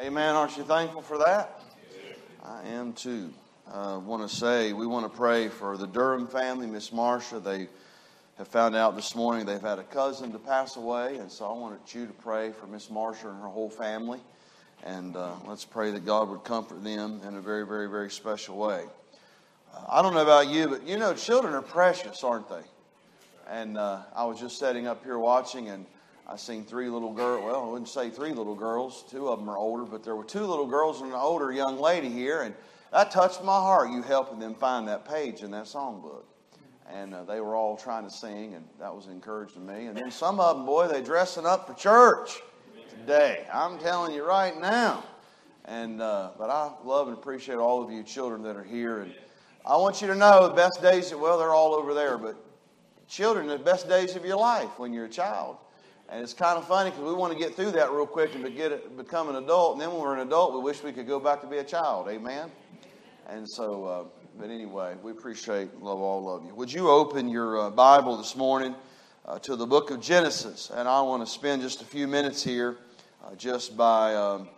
Amen. Aren't you thankful for that? I am too. I uh, want to say we want to pray for the Durham family, Miss Marcia. They have found out this morning they've had a cousin to pass away, and so I wanted you to pray for Miss Marcia and her whole family. And uh, let's pray that God would comfort them in a very, very, very special way. Uh, I don't know about you, but you know, children are precious, aren't they? And uh, I was just sitting up here watching, and I seen three little girls. Well, I wouldn't say three little girls. Two of them are older, but there were two little girls and an older young lady here, and that touched my heart. You helping them find that page in that songbook, and uh, they were all trying to sing, and that was encouraging me. And then some of them, boy, they dressing up for church today. I'm telling you right now. And uh, but I love and appreciate all of you children that are here, and I want you to know the best days. Well, they're all over there, but children, the best days of your life when you're a child. And it's kind of funny because we want to get through that real quick and get become an adult. And then when we're an adult, we wish we could go back to be a child. Amen. And so, uh, but anyway, we appreciate love all of you. Would you open your uh, Bible this morning uh, to the book of Genesis? And I want to spend just a few minutes here uh, just by um,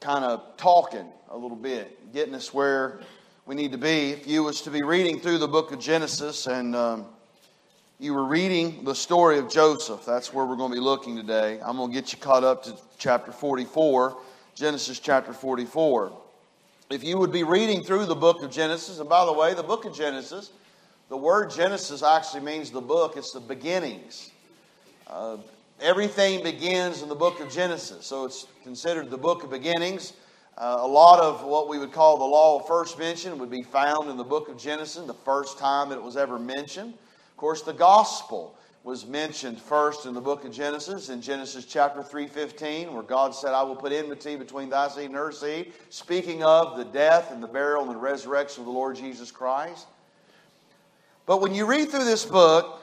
kind of talking a little bit, getting us where we need to be. If you was to be reading through the book of Genesis and um, you were reading the story of Joseph, that's where we're going to be looking today. I'm going to get you caught up to chapter 44, Genesis chapter 44. If you would be reading through the book of Genesis, and by the way, the book of Genesis, the word Genesis actually means the book, it's the beginnings. Uh, everything begins in the book of Genesis, so it's considered the book of beginnings. Uh, a lot of what we would call the law of first mention would be found in the book of Genesis, the first time that it was ever mentioned. Of course, the gospel was mentioned first in the book of Genesis, in Genesis chapter 3.15, where God said, I will put enmity between thy seed and her seed, speaking of the death and the burial and the resurrection of the Lord Jesus Christ. But when you read through this book,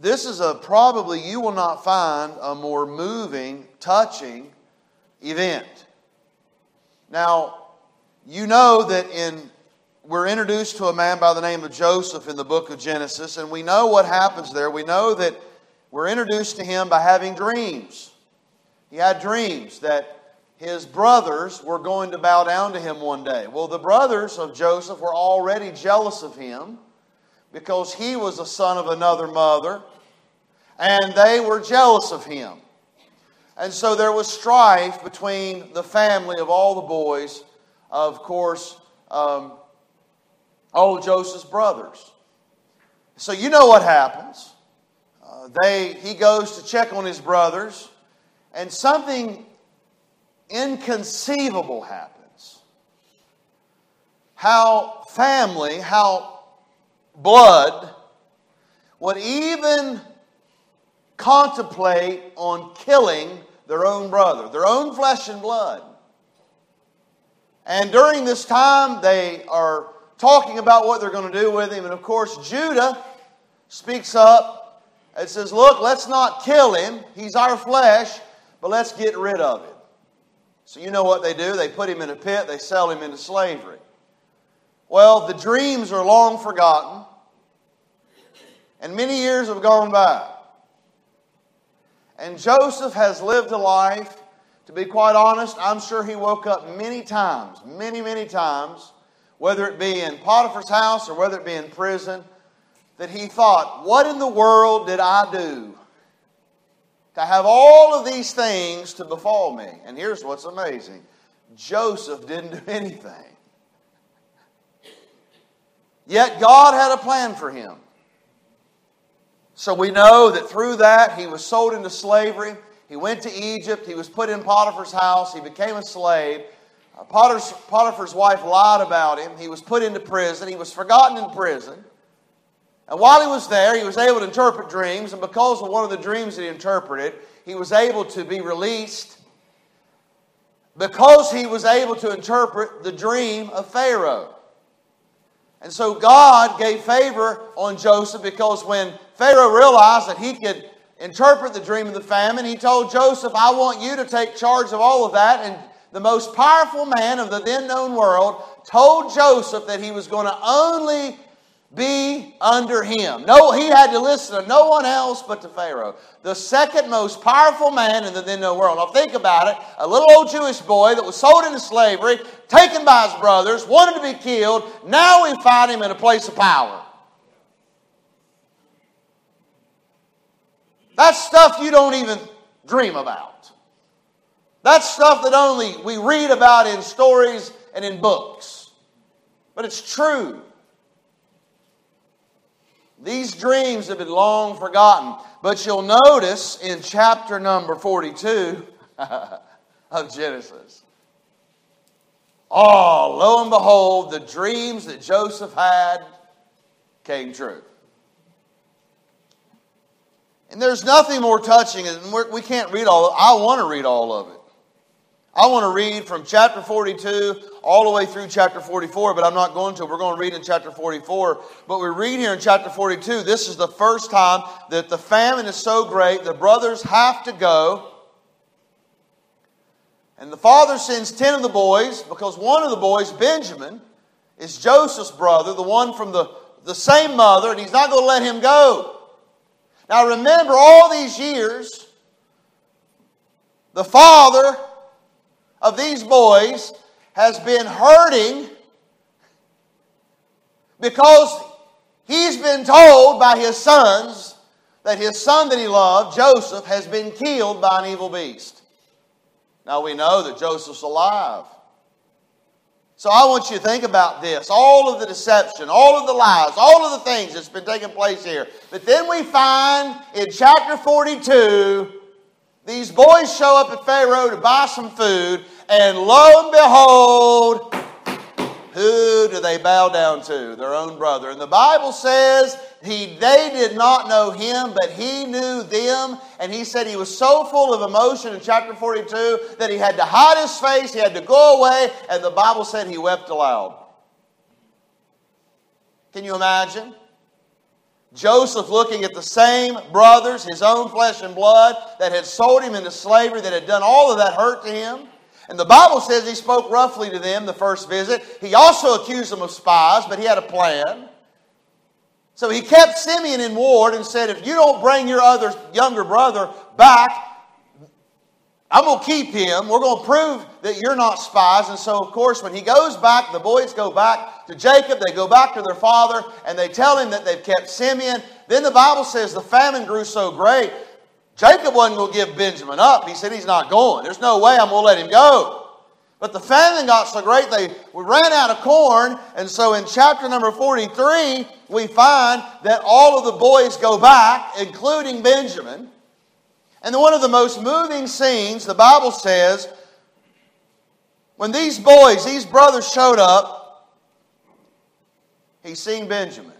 this is a probably you will not find a more moving, touching event. Now, you know that in we're introduced to a man by the name of Joseph in the book of Genesis, and we know what happens there. We know that we're introduced to him by having dreams. He had dreams that his brothers were going to bow down to him one day. Well, the brothers of Joseph were already jealous of him because he was a son of another mother, and they were jealous of him. And so there was strife between the family of all the boys, of course, um, all Joseph's brothers. So you know what happens. Uh, they, he goes to check on his brothers, and something inconceivable happens. How family, how blood would even contemplate on killing their own brother, their own flesh and blood. And during this time, they are talking about what they're going to do with him. And of course, Judah speaks up and says, Look, let's not kill him. He's our flesh, but let's get rid of him. So, you know what they do? They put him in a pit, they sell him into slavery. Well, the dreams are long forgotten, and many years have gone by. And Joseph has lived a life, to be quite honest, I'm sure he woke up many times, many, many times, whether it be in Potiphar's house or whether it be in prison, that he thought, What in the world did I do to have all of these things to befall me? And here's what's amazing Joseph didn't do anything. Yet God had a plan for him. So we know that through that he was sold into slavery. He went to Egypt. He was put in Potiphar's house. He became a slave. Potiphar's, Potiphar's wife lied about him. He was put into prison. He was forgotten in prison. And while he was there, he was able to interpret dreams. And because of one of the dreams that he interpreted, he was able to be released because he was able to interpret the dream of Pharaoh. And so God gave favor on Joseph because when Pharaoh realized that he could interpret the dream of the famine, he told Joseph, I want you to take charge of all of that. And the most powerful man of the then known world told Joseph that he was going to only be under him. No, he had to listen to no one else but to Pharaoh, the second most powerful man in the then known world. Now think about it: a little old Jewish boy that was sold into slavery, taken by his brothers, wanted to be killed. Now we find him in a place of power. That's stuff you don't even dream about. That's stuff that only we read about in stories and in books. But it's true. These dreams have been long forgotten. But you'll notice in chapter number 42 of Genesis, oh, lo and behold, the dreams that Joseph had came true. And there's nothing more touching, and we can't read all of. I want to read all of it. I want to read from chapter 42 all the way through chapter 44, but I'm not going to. We're going to read in chapter 44. But we read here in chapter 42, this is the first time that the famine is so great, the brothers have to go. And the father sends 10 of the boys, because one of the boys, Benjamin, is Joseph's brother, the one from the, the same mother, and he's not going to let him go. Now remember, all these years, the father of these boys has been hurting because he's been told by his sons that his son that he loved, Joseph, has been killed by an evil beast. Now we know that Joseph's alive. So I want you to think about this all of the deception, all of the lies, all of the things that's been taking place here. But then we find in chapter 42, these boys show up at Pharaoh to buy some food, and lo and behold, who do they bow down to? Their own brother. And the Bible says he, they did not know him, but he knew them. And he said he was so full of emotion in chapter 42 that he had to hide his face, he had to go away, and the Bible said he wept aloud. Can you imagine? Joseph looking at the same brothers, his own flesh and blood, that had sold him into slavery, that had done all of that hurt to him. And the Bible says he spoke roughly to them the first visit. He also accused them of spies, but he had a plan. So he kept Simeon in ward and said, If you don't bring your other younger brother back, I'm going to keep him. We're going to prove that you're not spies. And so, of course, when he goes back, the boys go back to Jacob. They go back to their father and they tell him that they've kept Simeon. Then the Bible says the famine grew so great Jacob wasn't going to give Benjamin up. He said he's not going. There's no way I'm going to let him go. But the famine got so great they we ran out of corn, and so in chapter number 43, we find that all of the boys go back, including Benjamin. And one of the most moving scenes, the Bible says, when these boys, these brothers showed up, he seen Benjamin,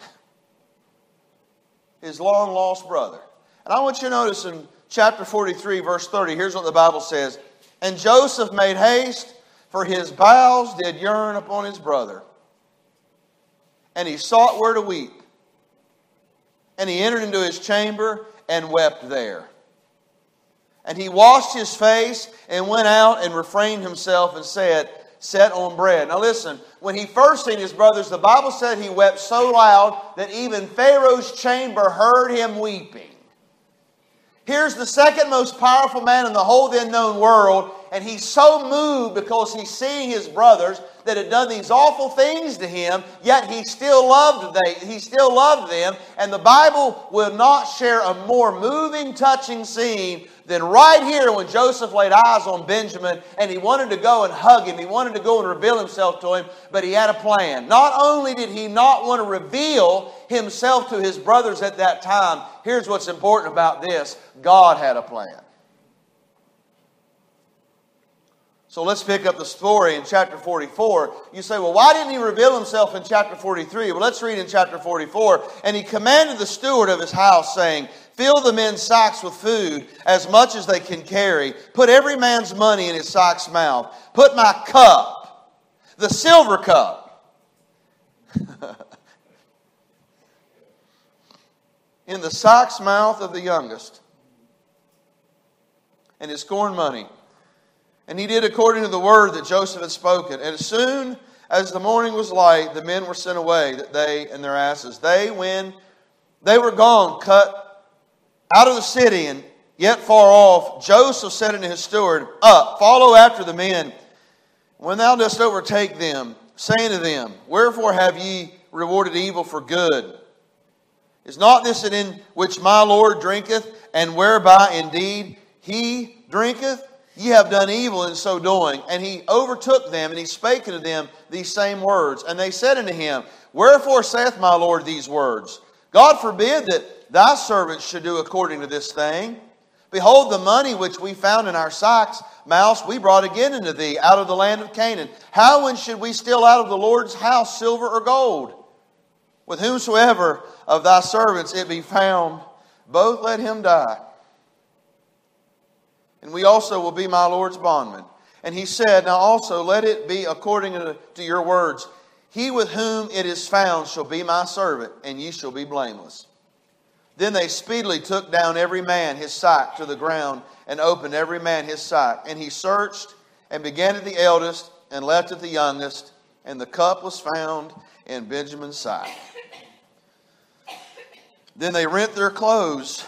his long lost brother. And I want you to notice in chapter 43, verse 30, here's what the Bible says And Joseph made haste, for his bowels did yearn upon his brother. And he sought where to weep. And he entered into his chamber and wept there. And he washed his face and went out and refrained himself and said, Set on bread. Now listen, when he first seen his brothers, the Bible said he wept so loud that even Pharaoh's chamber heard him weeping. Here's the second most powerful man in the whole then known world, and he's so moved because he's seeing his brothers that had done these awful things to him, yet he still loved they, he still loved them. And the Bible will not share a more moving, touching scene than right here when Joseph laid eyes on Benjamin and he wanted to go and hug him. He wanted to go and reveal himself to him, but he had a plan. Not only did he not want to reveal himself to his brothers at that time, here's what's important about this God had a plan. So let's pick up the story in chapter 44. You say, well, why didn't he reveal himself in chapter 43? Well, let's read in chapter 44. And he commanded the steward of his house, saying, Fill the men's sacks with food, as much as they can carry. Put every man's money in his sack's mouth. Put my cup, the silver cup, in the sack's mouth of the youngest, and his corn money and he did according to the word that Joseph had spoken. And as soon as the morning was light, the men were sent away, that they and their asses. They, when they were gone, cut out of the city, and yet far off, Joseph said unto his steward, Up, follow after the men. When thou dost overtake them, saying to them, Wherefore have ye rewarded evil for good? Is not this in which my Lord drinketh, and whereby indeed he drinketh? Ye have done evil in so doing. And he overtook them, and he spake unto them these same words. And they said unto him, Wherefore saith my Lord these words? God forbid that thy servants should do according to this thing. Behold, the money which we found in our sacks, mouse, we brought again unto thee out of the land of Canaan. How when should we steal out of the Lord's house silver or gold? With whomsoever of thy servants it be found, both let him die and we also will be my Lord's bondmen. And he said, Now also let it be according to your words. He with whom it is found shall be my servant, and ye shall be blameless. Then they speedily took down every man his sack to the ground, and opened every man his sack. And he searched, and began at the eldest, and left at the youngest, and the cup was found in Benjamin's sack. Then they rent their clothes.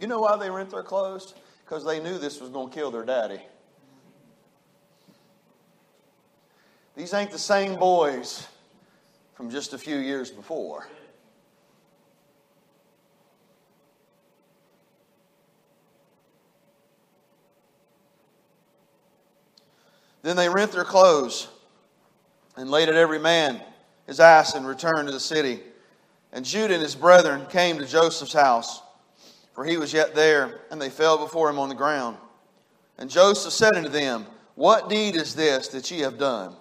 You know why they rent their clothes? Because they knew this was going to kill their daddy. These ain't the same boys from just a few years before. Then they rent their clothes and laid at every man his ass and returned to the city. And Judah and his brethren came to Joseph's house for he was yet there, and they fell before him on the ground. And Joseph said unto them, What deed is this that ye have done?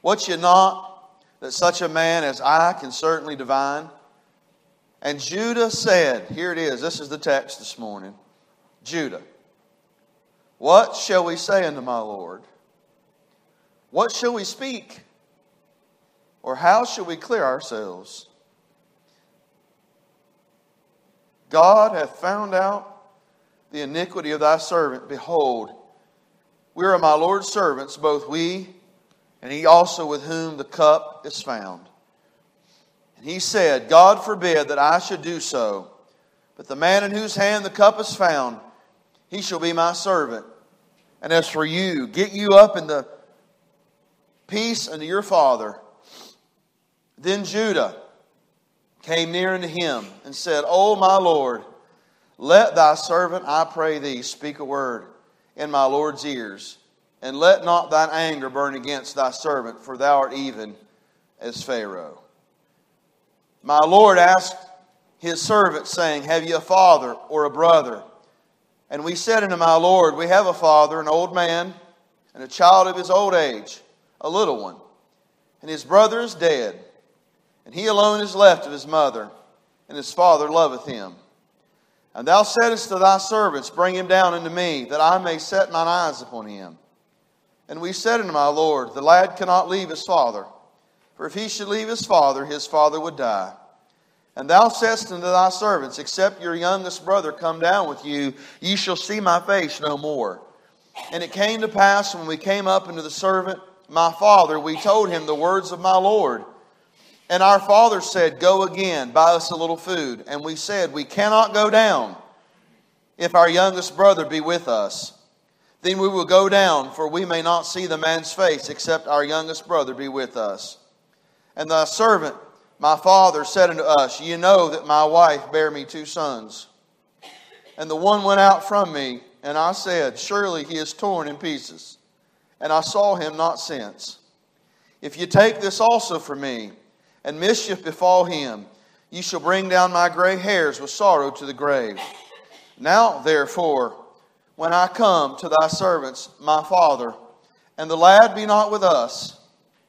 What ye not that such a man as I can certainly divine? And Judah said, Here it is, this is the text this morning. Judah, what shall we say unto my Lord? What shall we speak? Or how shall we clear ourselves? God hath found out the iniquity of thy servant. Behold, we are my Lord's servants, both we and he also with whom the cup is found. And he said, God forbid that I should do so, but the man in whose hand the cup is found, he shall be my servant. And as for you, get you up in the peace unto your father. Then Judah came near unto him and said, O my Lord, let thy servant, I pray thee, speak a word in my Lord's ears, and let not thine anger burn against thy servant, for thou art even as Pharaoh. My Lord asked his servant, saying, Have ye a father or a brother? And we said unto my Lord, We have a father, an old man, and a child of his old age, a little one, and his brother is dead and he alone is left of his mother, and his father loveth him. And thou saidst to thy servants, Bring him down unto me, that I may set mine eyes upon him. And we said unto my Lord, The lad cannot leave his father, for if he should leave his father, his father would die. And thou saidst unto thy servants, Except your youngest brother come down with you, ye shall see my face no more. And it came to pass when we came up unto the servant, my father, we told him the words of my Lord. And our father said, Go again, buy us a little food. And we said, We cannot go down if our youngest brother be with us. Then we will go down, for we may not see the man's face, except our youngest brother be with us. And the servant, my father, said unto us, Ye know that my wife bare me two sons. And the one went out from me, and I said, Surely he is torn in pieces. And I saw him not since. If you take this also from me, and mischief befall him. You shall bring down my gray hairs with sorrow to the grave. Now, therefore, when I come to thy servants, my father, and the lad be not with us,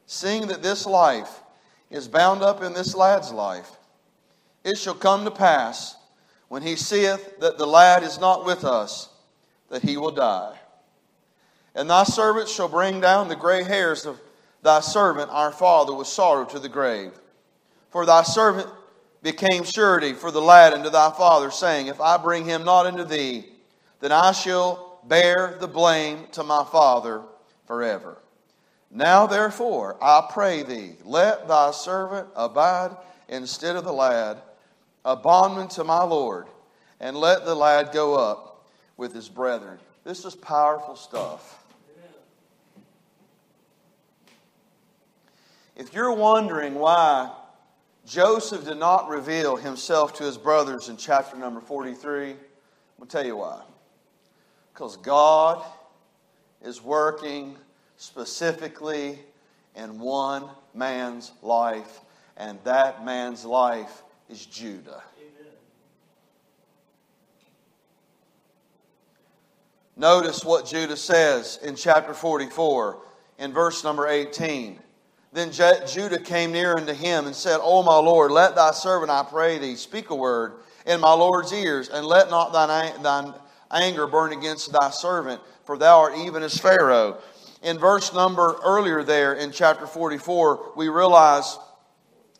seeing that this life is bound up in this lad's life, it shall come to pass, when he seeth that the lad is not with us, that he will die. And thy servants shall bring down the gray hairs of thy servant, our father, with sorrow to the grave. For thy servant became surety for the lad unto thy father, saying, If I bring him not unto thee, then I shall bear the blame to my father forever. Now, therefore, I pray thee, let thy servant abide instead of the lad, a bondman to my Lord, and let the lad go up with his brethren. This is powerful stuff. If you're wondering why Joseph did not reveal himself to his brothers in chapter number 43, I'm going to tell you why. Because God is working specifically in one man's life, and that man's life is Judah. Notice what Judah says in chapter 44 in verse number 18. Then Judah came near unto him and said, O my Lord, let thy servant, I pray thee, speak a word in my Lord's ears, and let not thine, thine anger burn against thy servant, for thou art even as Pharaoh. In verse number earlier there in chapter 44, we realize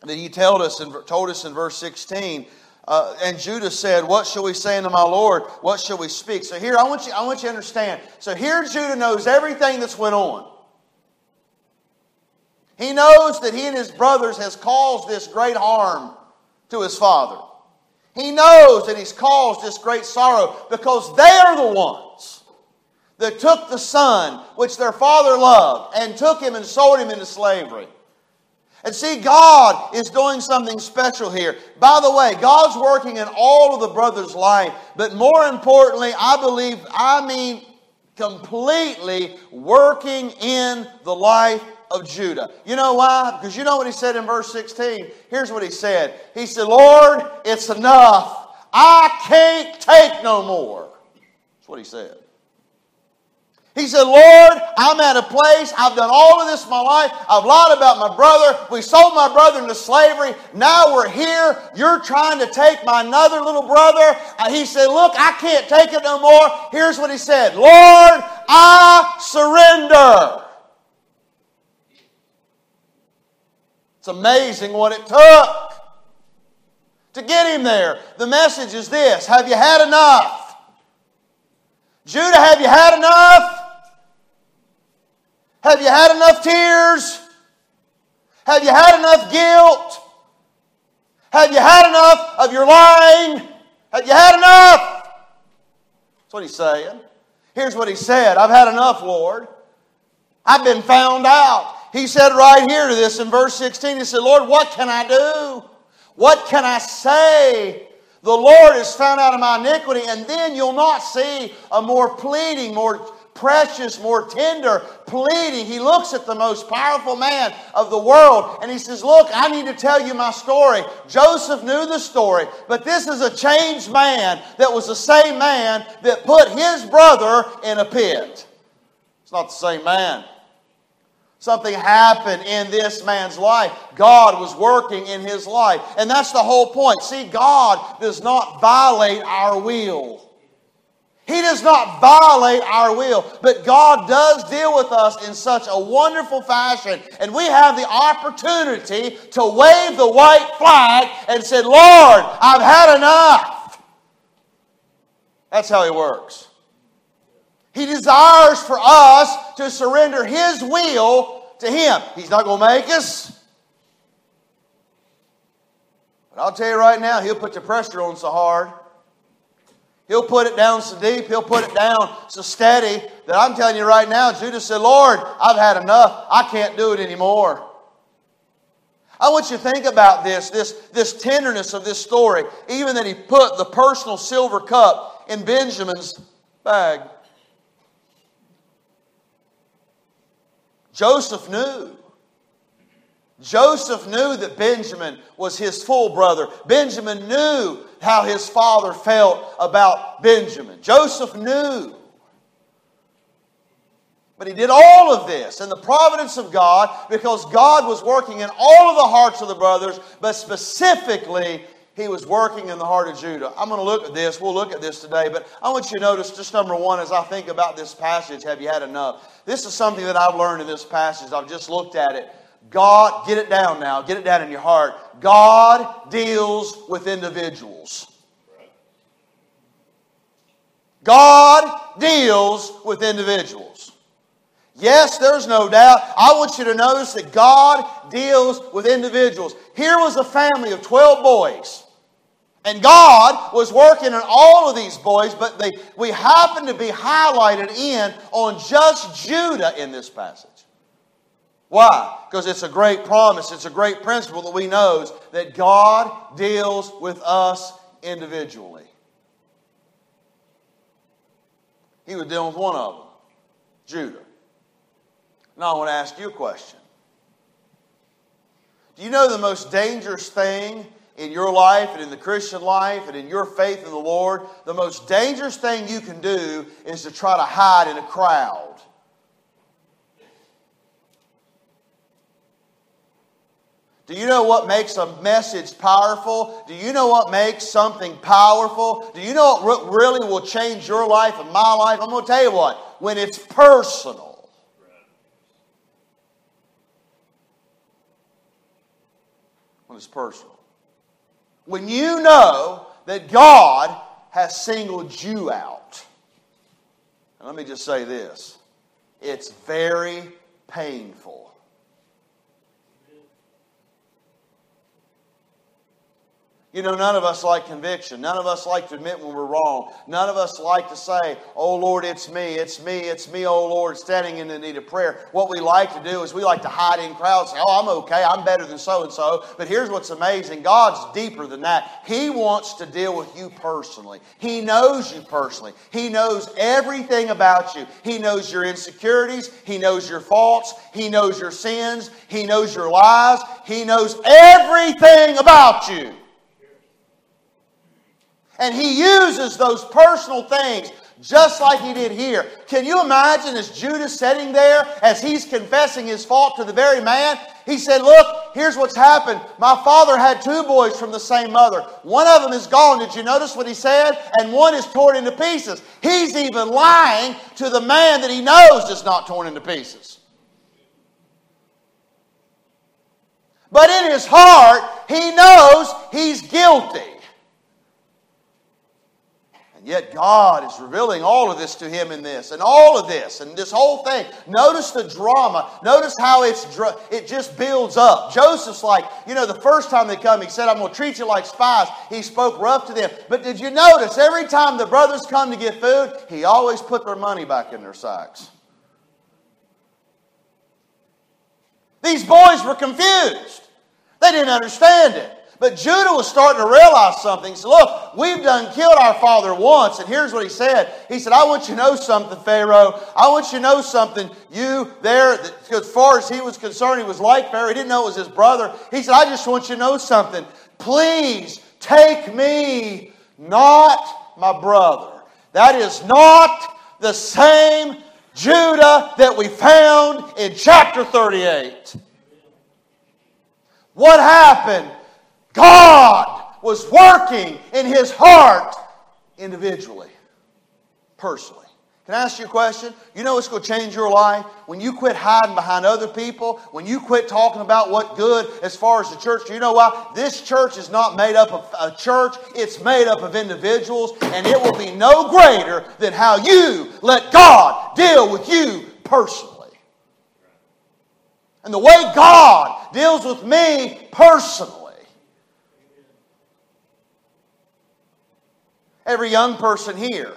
that he told us, and told us in verse 16, uh, and Judah said, What shall we say unto my Lord? What shall we speak? So here, I want you, I want you to understand. So here, Judah knows everything that's went on. He knows that he and his brothers has caused this great harm to his father. He knows that he's caused this great sorrow because they are the ones that took the son which their father loved and took him and sold him into slavery. And see, God is doing something special here. By the way, God's working in all of the brothers' life, but more importantly, I believe, I mean, completely working in the life of Judah. You know why? Because you know what he said in verse 16? Here's what he said He said, Lord, it's enough. I can't take no more. That's what he said. He said, Lord, I'm at a place, I've done all of this in my life. I've lied about my brother. We sold my brother into slavery. Now we're here. You're trying to take my another little brother. And he said, Look, I can't take it no more. Here's what he said Lord, I surrender. It's amazing what it took to get him there. The message is this Have you had enough? Judah, have you had enough? Have you had enough tears? Have you had enough guilt? Have you had enough of your lying? Have you had enough? That's what he's saying. Here's what he said I've had enough, Lord. I've been found out. He said right here to this in verse 16, He said, Lord, what can I do? What can I say? The Lord has found out of my iniquity, and then you'll not see a more pleading, more precious, more tender pleading. He looks at the most powerful man of the world and he says, Look, I need to tell you my story. Joseph knew the story, but this is a changed man that was the same man that put his brother in a pit. It's not the same man. Something happened in this man's life. God was working in his life. And that's the whole point. See, God does not violate our will. He does not violate our will, but God does deal with us in such a wonderful fashion. And we have the opportunity to wave the white flag and say, Lord, I've had enough. That's how He works. He desires for us to surrender His will to Him. He's not going to make us. But I'll tell you right now, He'll put the pressure on so hard. He'll put it down so deep, He'll put it down so steady that I'm telling you right now, Judas said, Lord, I've had enough. I can't do it anymore. I want you to think about this, this, this tenderness of this story, even that he put the personal silver cup in Benjamin's bag. Joseph knew. Joseph knew that Benjamin was his full brother. Benjamin knew how his father felt about Benjamin. Joseph knew. But he did all of this in the providence of God because God was working in all of the hearts of the brothers, but specifically he was working in the heart of Judah. I'm going to look at this. We'll look at this today, but I want you to notice just number one as I think about this passage have you had enough? This is something that I've learned in this passage. I've just looked at it. God, get it down now, get it down in your heart. God deals with individuals. God deals with individuals. Yes, there's no doubt. I want you to notice that God deals with individuals. Here was a family of 12 boys. And God was working in all of these boys, but they, we happen to be highlighted in on just Judah in this passage. Why? Because it's a great promise, it's a great principle that we know that God deals with us individually. He was dealing with one of them, Judah. Now I want to ask you a question. Do you know the most dangerous thing in your life and in the Christian life and in your faith in the Lord? The most dangerous thing you can do is to try to hide in a crowd. Do you know what makes a message powerful? Do you know what makes something powerful? Do you know what really will change your life and my life? I'm going to tell you what. When it's personal. When it's personal. When you know that God has singled you out. And let me just say this it's very painful You know, none of us like conviction. None of us like to admit when we're wrong. None of us like to say, Oh Lord, it's me, it's me, it's me, oh Lord, standing in the need of prayer. What we like to do is we like to hide in crowds, say, Oh, I'm okay, I'm better than so and so. But here's what's amazing God's deeper than that. He wants to deal with you personally. He knows you personally. He knows everything about you. He knows your insecurities, He knows your faults, He knows your sins, He knows your lies, He knows everything about you. And he uses those personal things just like he did here. Can you imagine as Judah's sitting there as he's confessing his fault to the very man? He said, Look, here's what's happened. My father had two boys from the same mother. One of them is gone. Did you notice what he said? And one is torn into pieces. He's even lying to the man that he knows is not torn into pieces. But in his heart, he knows he's guilty. Yet God is revealing all of this to him in this, and all of this, and this whole thing. Notice the drama. Notice how it's it just builds up. Joseph's like, you know, the first time they come, he said, "I'm going to treat you like spies." He spoke rough to them. But did you notice every time the brothers come to get food, he always put their money back in their sacks. These boys were confused. They didn't understand it. But Judah was starting to realize something. He said, Look, we've done killed our father once. And here's what he said. He said, I want you to know something, Pharaoh. I want you to know something. You there, as far as he was concerned, he was like Pharaoh. He didn't know it was his brother. He said, I just want you to know something. Please take me, not my brother. That is not the same Judah that we found in chapter 38. What happened? God was working in his heart individually, personally. Can I ask you a question? You know what's going to change your life? When you quit hiding behind other people, when you quit talking about what good as far as the church, you know why? This church is not made up of a church, it's made up of individuals, and it will be no greater than how you let God deal with you personally. And the way God deals with me personally every young person here.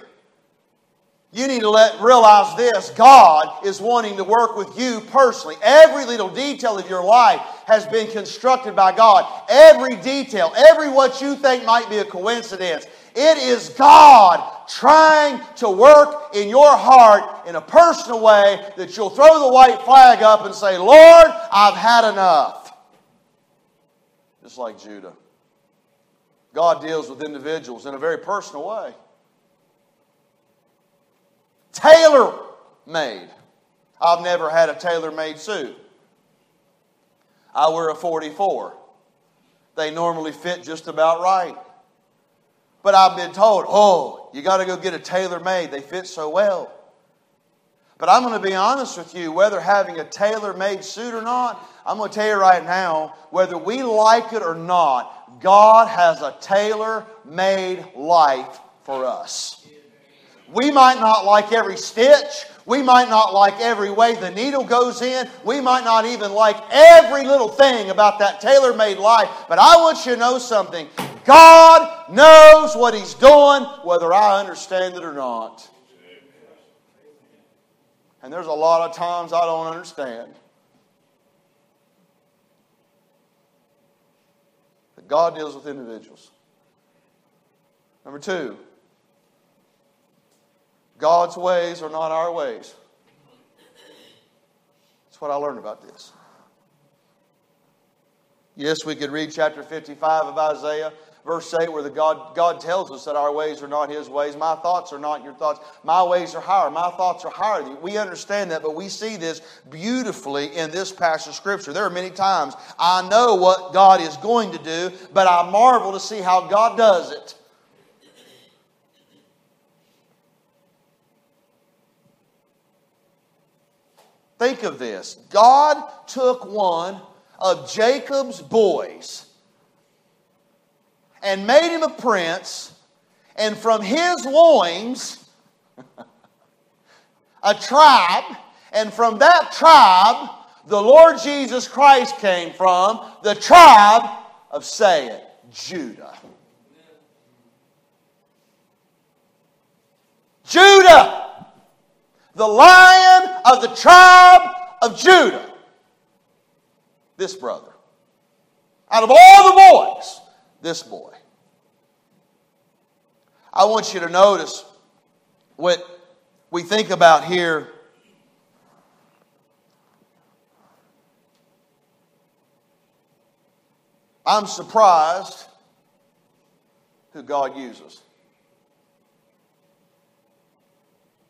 You need to let realize this God is wanting to work with you personally. Every little detail of your life has been constructed by God. Every detail, every what you think might be a coincidence, it is God trying to work in your heart in a personal way that you'll throw the white flag up and say, Lord, I've had enough. Just like Judah. God deals with individuals in a very personal way. Tailor made. I've never had a tailor made suit. I wear a 44. They normally fit just about right. But I've been told, oh, you got to go get a tailor made. They fit so well. But I'm going to be honest with you, whether having a tailor made suit or not, I'm going to tell you right now, whether we like it or not, God has a tailor made life for us. We might not like every stitch. We might not like every way the needle goes in. We might not even like every little thing about that tailor made life. But I want you to know something. God knows what He's doing, whether I understand it or not. And there's a lot of times I don't understand. But God deals with individuals. Number two, God's ways are not our ways. That's what I learned about this. Yes, we could read chapter 55 of Isaiah, verse 8, where the God, God tells us that our ways are not His ways. My thoughts are not your thoughts. My ways are higher. My thoughts are higher. We understand that, but we see this beautifully in this passage of Scripture. There are many times I know what God is going to do, but I marvel to see how God does it. Think of this God took one of Jacob's boys and made him a prince, and from his loins, a tribe, and from that tribe, the Lord Jesus Christ came from, the tribe of, say it, Judah. Judah! the lion of the tribe of Judah. This brother. Out of all the boys, this boy. I want you to notice what we think about here. I'm surprised who God uses.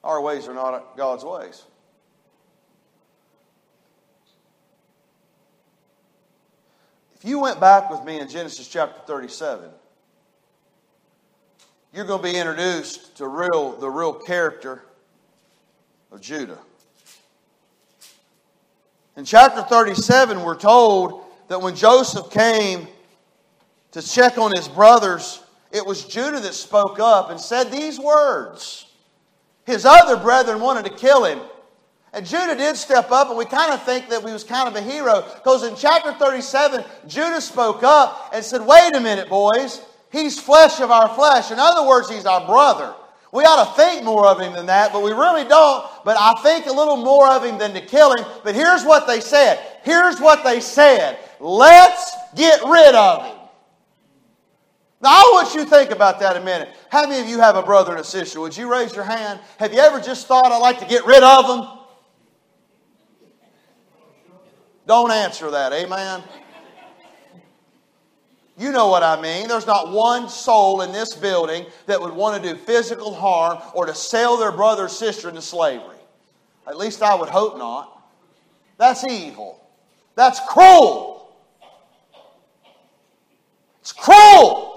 Our ways are not God's ways. If you went back with me in Genesis chapter 37, you're going to be introduced to real, the real character of Judah. In chapter 37, we're told that when Joseph came to check on his brothers, it was Judah that spoke up and said these words his other brethren wanted to kill him. And Judah did step up, and we kind of think that he was kind of a hero because in chapter 37, Judah spoke up and said, Wait a minute, boys. He's flesh of our flesh. In other words, he's our brother. We ought to think more of him than that, but we really don't. But I think a little more of him than to kill him. But here's what they said. Here's what they said. Let's get rid of him. Now, I want you to think about that a minute. How many of you have a brother and a sister? Would you raise your hand? Have you ever just thought, I'd like to get rid of them? Don't answer that, amen? You know what I mean. There's not one soul in this building that would want to do physical harm or to sell their brother or sister into slavery. At least I would hope not. That's evil. That's cruel. It's cruel.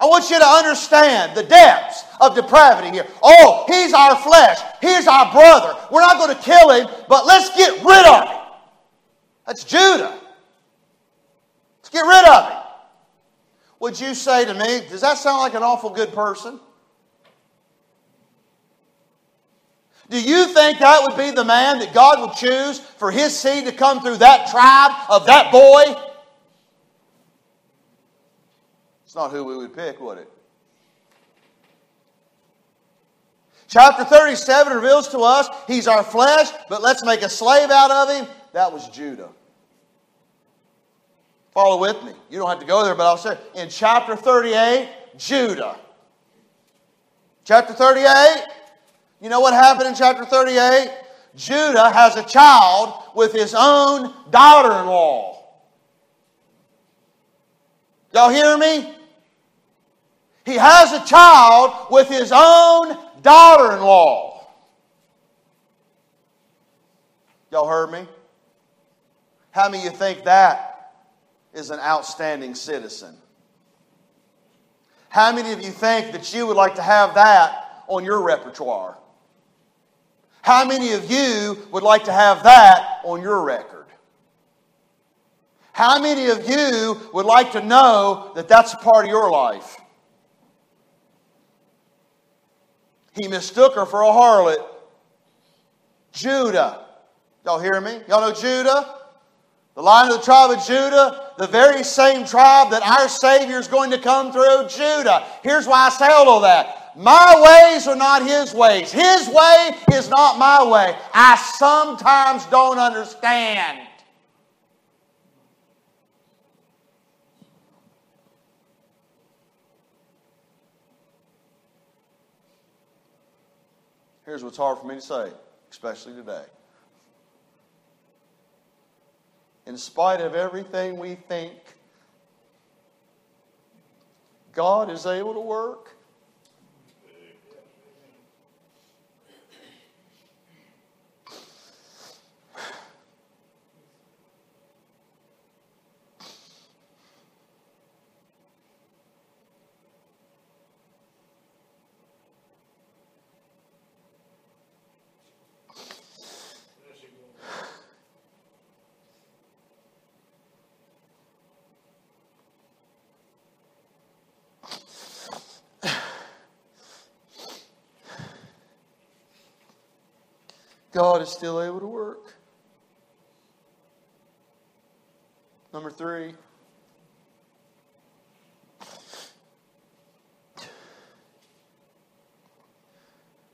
I want you to understand the depths of depravity here. Oh, he's our flesh. He's our brother. We're not going to kill him, but let's get rid of him. That's Judah. Let's get rid of him. Would you say to me, does that sound like an awful good person? Do you think that would be the man that God would choose for his seed to come through that tribe of that boy? It's not who we would pick, would it? Chapter 37 reveals to us he's our flesh, but let's make a slave out of him. That was Judah. Follow with me. You don't have to go there, but I'll say in chapter 38, Judah. Chapter 38, you know what happened in chapter 38? Judah has a child with his own daughter in law. Y'all hear me? He has a child with his own daughter in law. Y'all heard me? How many of you think that is an outstanding citizen? How many of you think that you would like to have that on your repertoire? How many of you would like to have that on your record? How many of you would like to know that that's a part of your life? He mistook her for a harlot. Judah. Y'all hear me? Y'all know Judah? The line of the tribe of Judah, the very same tribe that our Savior is going to come through, Judah. Here's why I say all of that. My ways are not His ways. His way is not my way. I sometimes don't understand. Here's what's hard for me to say, especially today. In spite of everything we think, God is able to work. God is still able to work. Number three.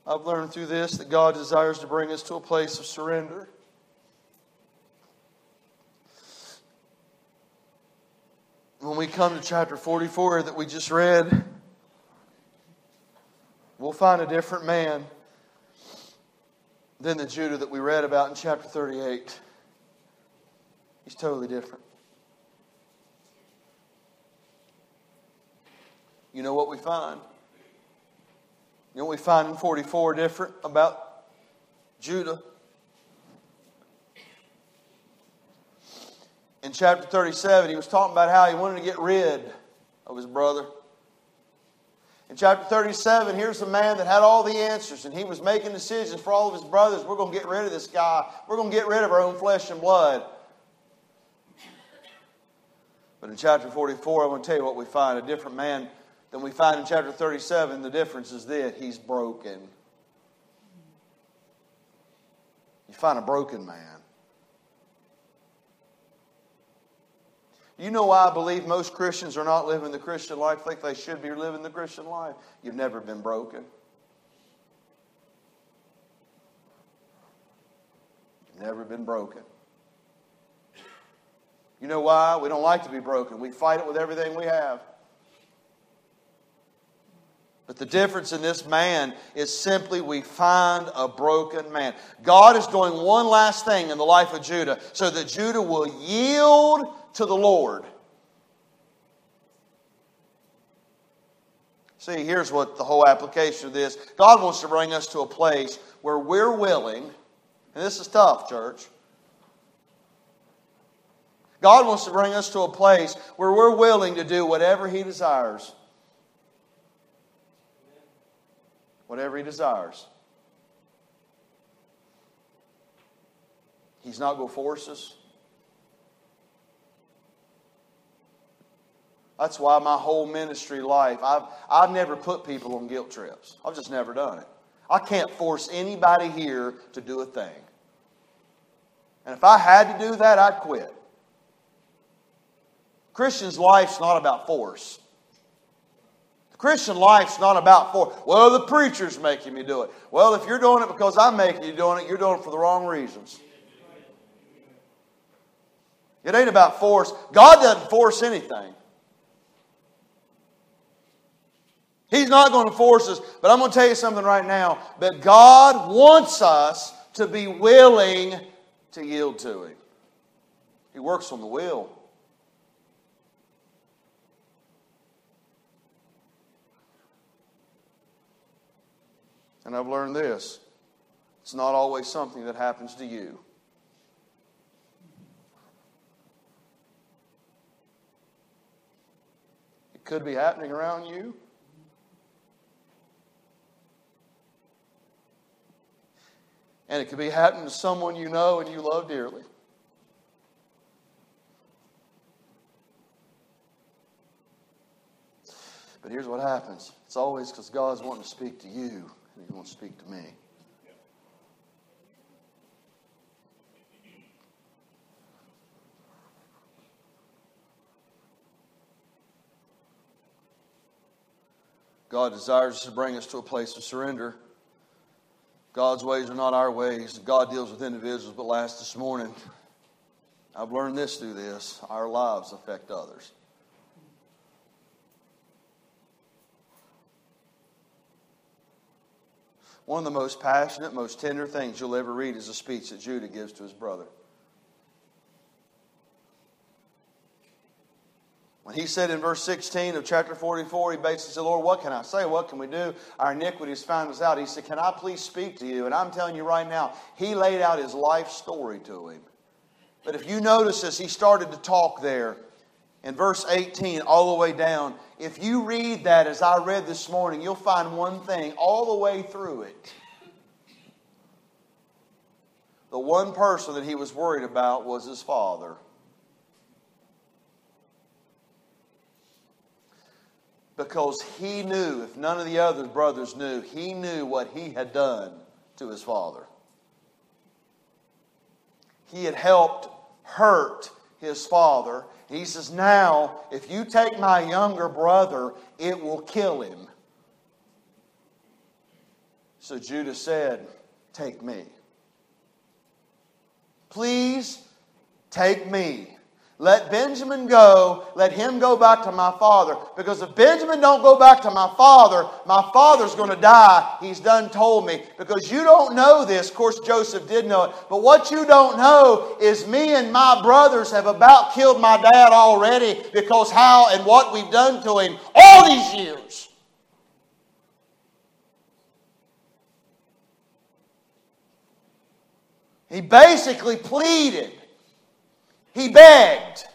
I've learned through this that God desires to bring us to a place of surrender. When we come to chapter 44 that we just read, we'll find a different man than the Judah that we read about in chapter 38. He's totally different. You know what we find? You know what we find in 44 different about Judah? In chapter 37, he was talking about how he wanted to get rid of his brother. In chapter 37, here's a man that had all the answers, and he was making decisions for all of his brothers. We're going to get rid of this guy. We're going to get rid of our own flesh and blood. But in chapter 44, I want to tell you what we find a different man than we find in chapter 37. The difference is that he's broken. You find a broken man. You know why I believe most Christians are not living the Christian life like they should be living the Christian life? You've never been broken. You've never been broken. You know why? We don't like to be broken. We fight it with everything we have. But the difference in this man is simply we find a broken man. God is doing one last thing in the life of Judah so that Judah will yield to the Lord. See, here's what the whole application of this God wants to bring us to a place where we're willing, and this is tough, church. God wants to bring us to a place where we're willing to do whatever He desires. Whatever He desires. He's not going to force us. That's why my whole ministry life, I've, I've never put people on guilt trips. I've just never done it. I can't force anybody here to do a thing. And if I had to do that, I'd quit. Christian's life's not about force. The Christian life's not about force. Well, the preacher's making me do it. Well, if you're doing it because I'm making you doing it, you're doing it for the wrong reasons. It ain't about force. God doesn't force anything. He's not going to force us, but I'm going to tell you something right now. But God wants us to be willing to yield to Him. He works on the will. And I've learned this it's not always something that happens to you. It could be happening around you. And it could be happening to someone you know and you love dearly. But here's what happens it's always because God's wanting to speak to you and He's going to speak to me. God desires to bring us to a place of surrender. God's ways are not our ways. God deals with individuals, but last this morning, I've learned this through this our lives affect others. One of the most passionate, most tender things you'll ever read is a speech that Judah gives to his brother. When he said in verse 16 of chapter 44, he basically said, Lord, what can I say? What can we do? Our iniquities found us out. He said, Can I please speak to you? And I'm telling you right now, he laid out his life story to him. But if you notice as he started to talk there, in verse 18 all the way down, if you read that as I read this morning, you'll find one thing all the way through it. The one person that he was worried about was his father. Because he knew, if none of the other brothers knew, he knew what he had done to his father. He had helped hurt his father. He says, Now, if you take my younger brother, it will kill him. So Judah said, Take me. Please take me. Let Benjamin go. Let him go back to my father. Because if Benjamin don't go back to my father, my father's going to die. He's done told me. Because you don't know this. Of course, Joseph did know it. But what you don't know is me and my brothers have about killed my dad already because how and what we've done to him all these years. He basically pleaded he begged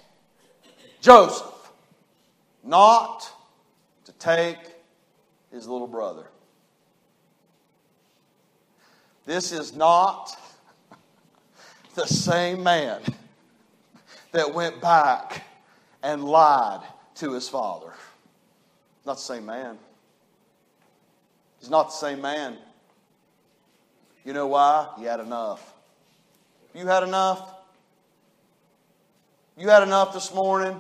Joseph not to take his little brother. This is not the same man that went back and lied to his father. Not the same man. He's not the same man. You know why? He had enough. You had enough? You had enough this morning?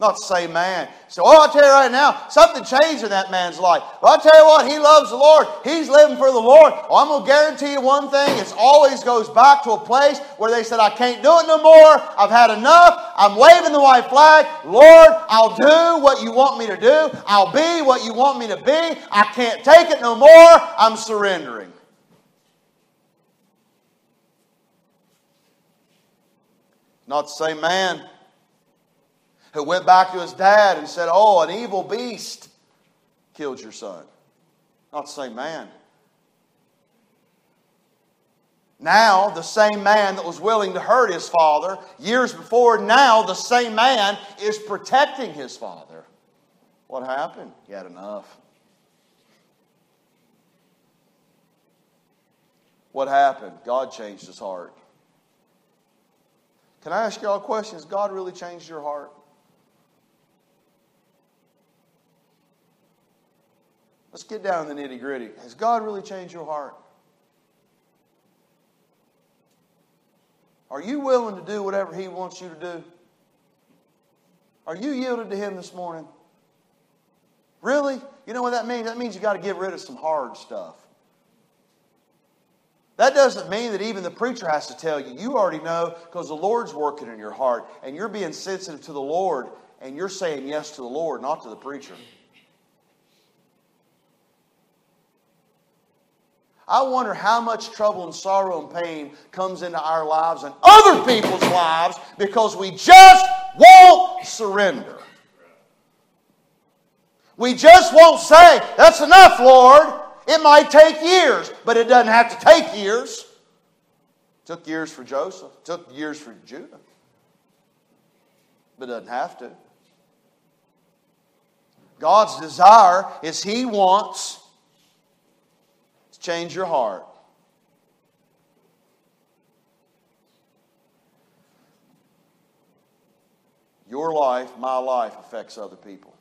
Not same man. So, oh, I'll tell you right now, something changed in that man's life. But I'll tell you what, he loves the Lord. He's living for the Lord. Well, I'm going to guarantee you one thing. It always goes back to a place where they said, I can't do it no more. I've had enough. I'm waving the white flag. Lord, I'll do what you want me to do. I'll be what you want me to be. I can't take it no more. I'm surrendering. Not the same man who went back to his dad and said, Oh, an evil beast killed your son. Not the same man. Now, the same man that was willing to hurt his father years before, now the same man is protecting his father. What happened? He had enough. What happened? God changed his heart. Can I ask y'all a question? Has God really changed your heart? Let's get down to the nitty gritty. Has God really changed your heart? Are you willing to do whatever He wants you to do? Are you yielded to Him this morning? Really? You know what that means? That means you got to get rid of some hard stuff. That doesn't mean that even the preacher has to tell you. You already know because the Lord's working in your heart and you're being sensitive to the Lord and you're saying yes to the Lord, not to the preacher. I wonder how much trouble and sorrow and pain comes into our lives and other people's lives because we just won't surrender. We just won't say, That's enough, Lord. It might take years, but it doesn't have to take years. It took years for Joseph, it took years for Judah, but it doesn't have to. God's desire is He wants to change your heart. Your life, my life, affects other people.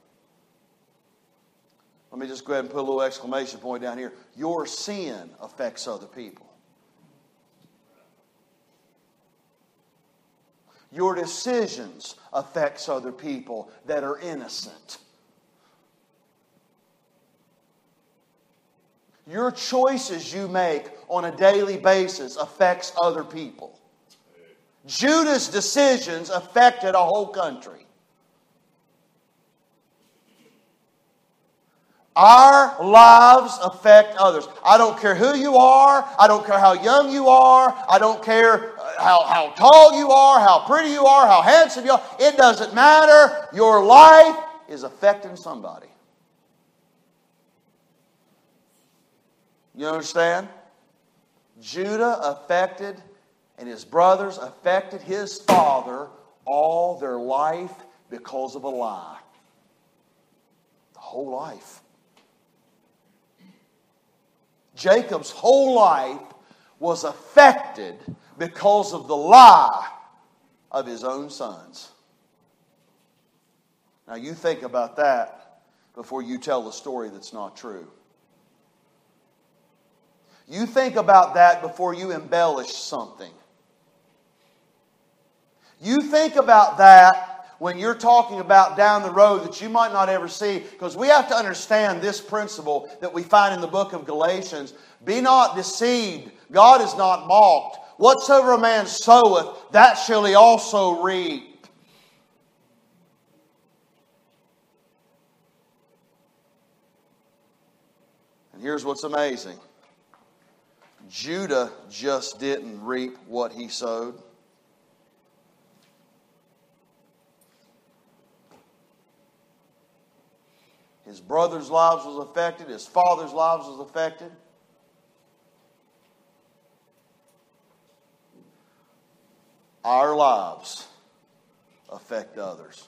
Let me just go ahead and put a little exclamation point down here. Your sin affects other people. Your decisions affects other people that are innocent. Your choices you make on a daily basis affects other people. Judah's decisions affected a whole country. Our lives affect others. I don't care who you are. I don't care how young you are. I don't care uh, how, how tall you are, how pretty you are, how handsome you are. It doesn't matter. Your life is affecting somebody. You understand? Judah affected and his brothers affected his father all their life because of a lie. The whole life. Jacob's whole life was affected because of the lie of his own sons. Now, you think about that before you tell a story that's not true. You think about that before you embellish something. You think about that when you're talking about down the road that you might not ever see, because we have to understand this principle that we find in the book of Galatians Be not deceived, God is not mocked. Whatsoever a man soweth, that shall he also reap. And here's what's amazing Judah just didn't reap what he sowed. His brother's lives was affected, his father's lives was affected. Our lives affect others.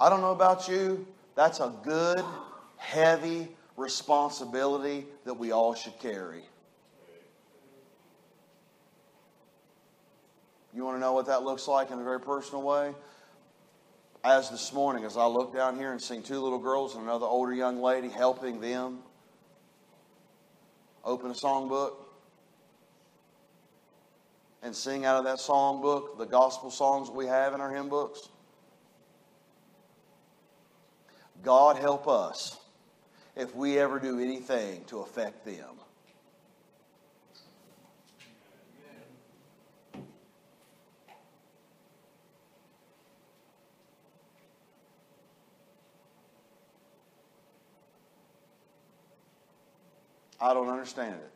I don't know about you, that's a good, heavy responsibility that we all should carry. You want to know what that looks like in a very personal way? As this morning, as I look down here and see two little girls and another older young lady helping them open a songbook and sing out of that songbook the gospel songs we have in our hymn books. God help us if we ever do anything to affect them. I don't understand it.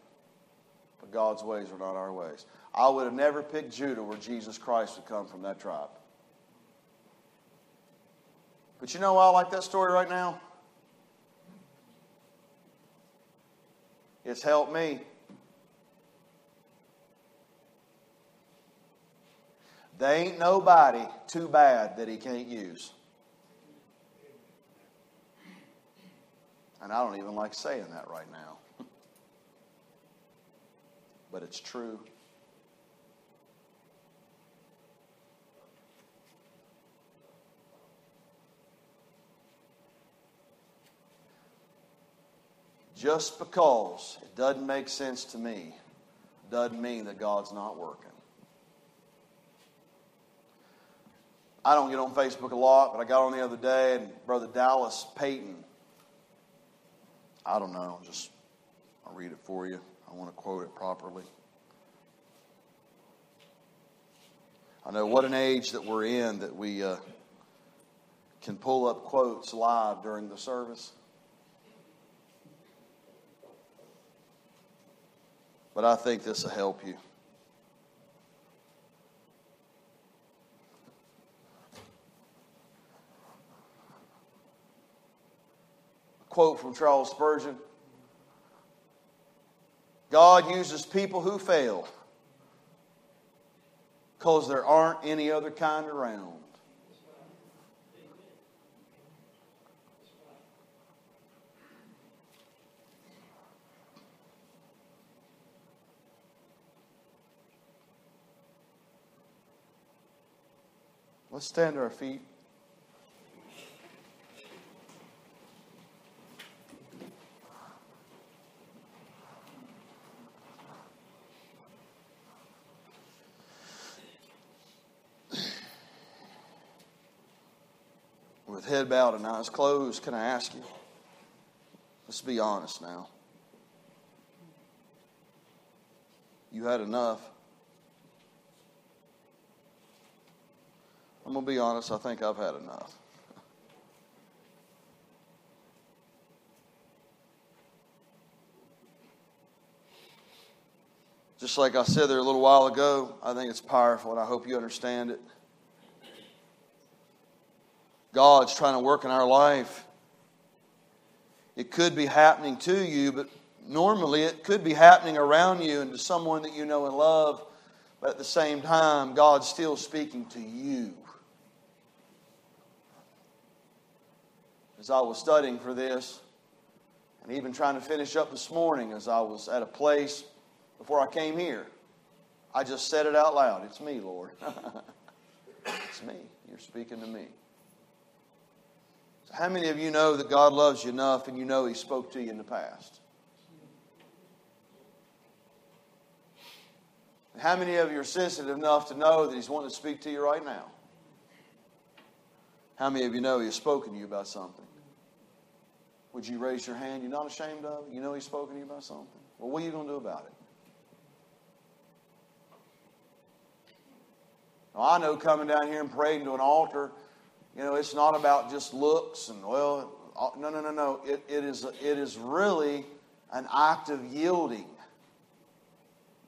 But God's ways are not our ways. I would have never picked Judah where Jesus Christ would come from that tribe. But you know why I like that story right now? It's helped me. There ain't nobody too bad that he can't use. And I don't even like saying that right now. But it's true. Just because it doesn't make sense to me doesn't mean that God's not working. I don't get on Facebook a lot, but I got on the other day and Brother Dallas Payton, I don't know, just I'll read it for you. I want to quote it properly. I know what an age that we're in that we uh, can pull up quotes live during the service. But I think this will help you. A quote from Charles Spurgeon God uses people who fail because there aren't any other kind around. Let's stand to our feet. with head bowed and eyes closed, can I ask you? Let's be honest now. You had enough. I'm going to be honest, I think I've had enough. Just like I said there a little while ago, I think it's powerful, and I hope you understand it. God's trying to work in our life. It could be happening to you, but normally it could be happening around you and to someone that you know and love, but at the same time, God's still speaking to you. As I was studying for this, and even trying to finish up this morning, as I was at a place before I came here, I just said it out loud. It's me, Lord. it's me. You're speaking to me. How many of you know that God loves you enough and you know He spoke to you in the past? How many of you are sensitive enough to know that He's wanting to speak to you right now? How many of you know He has spoken to you about something? Would you raise your hand? You're not ashamed of it? You know He's spoken to you about something? Well, what are you going to do about it? Now, I know coming down here and praying to an altar you know, it's not about just looks and, well, no, no, no, no. It, it, is, it is really an act of yielding.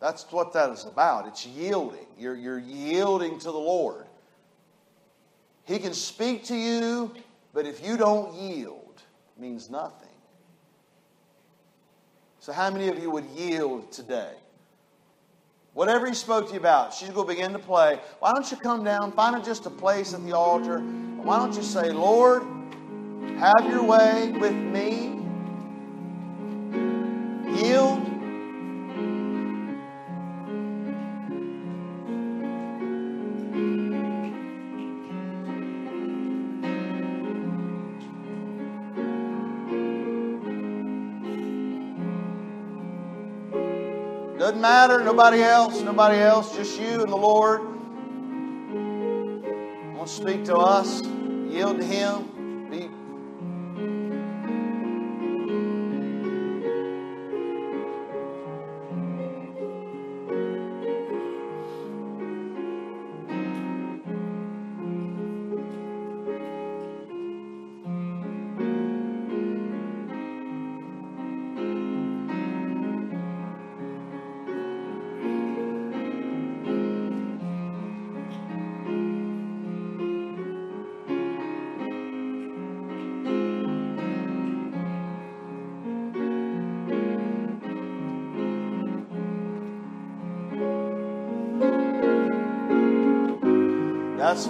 That's what that is about. It's yielding. You're, you're yielding to the Lord. He can speak to you, but if you don't yield, means nothing. So, how many of you would yield today? Whatever he spoke to you about, she's going to begin to play. Why don't you come down, find just a place at the altar, why don't you say, Lord, have your way with me? Doesn't matter, nobody else, nobody else, just you and the Lord. Want to speak to us, yield to Him,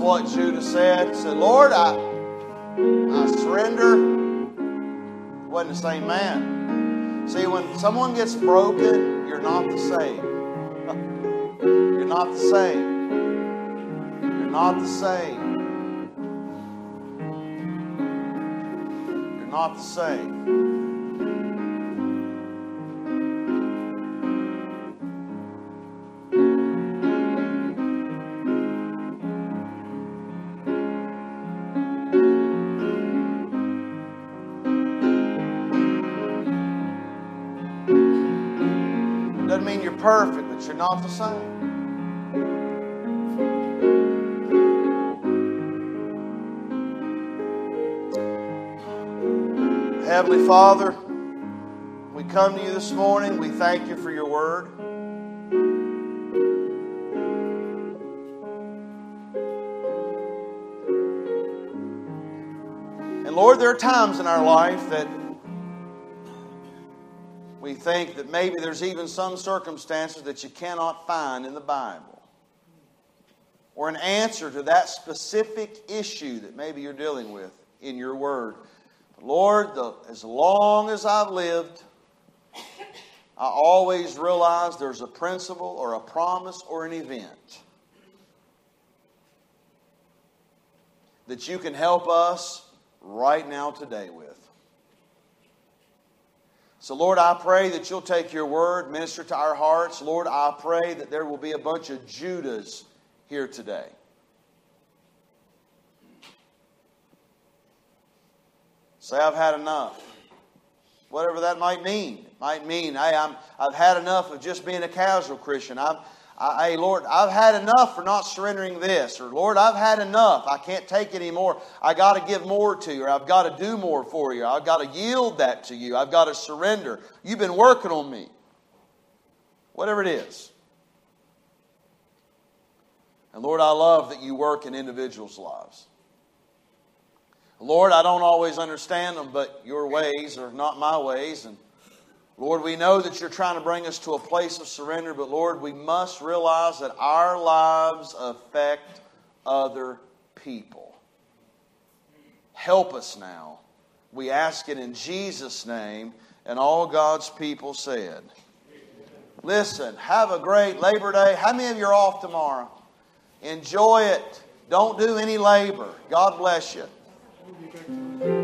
what Judah said. He said, Lord, I, I surrender. Wasn't the same man. See, when someone gets broken, you're not the same. you're not the same. You're not the same. You're not the same. Perfect, but you're not the same. Heavenly Father, we come to you this morning. We thank you for your word. And Lord, there are times in our life that think that maybe there's even some circumstances that you cannot find in the Bible or an answer to that specific issue that maybe you're dealing with in your word. But Lord, the, as long as I've lived, I always realize there's a principle or a promise or an event that you can help us right now today with. So, Lord, I pray that you'll take your word, minister to our hearts. Lord, I pray that there will be a bunch of Judahs here today. Say, I've had enough. Whatever that might mean. It might mean, hey, I'm, I've had enough of just being a casual Christian. I've, hey, Lord, I've had enough for not surrendering this. Or, Lord, I've had enough. I can't take anymore. I got to give more to you. Or I've got to do more for you. I've got to yield that to you. I've got to surrender. You've been working on me. Whatever it is. And Lord, I love that you work in individuals' lives. Lord, I don't always understand them, but your ways are not my ways. And Lord, we know that you're trying to bring us to a place of surrender, but Lord, we must realize that our lives affect other people. Help us now. We ask it in Jesus' name, and all God's people said. Listen, have a great Labor Day. How many of you are off tomorrow? Enjoy it. Don't do any labor. God bless you.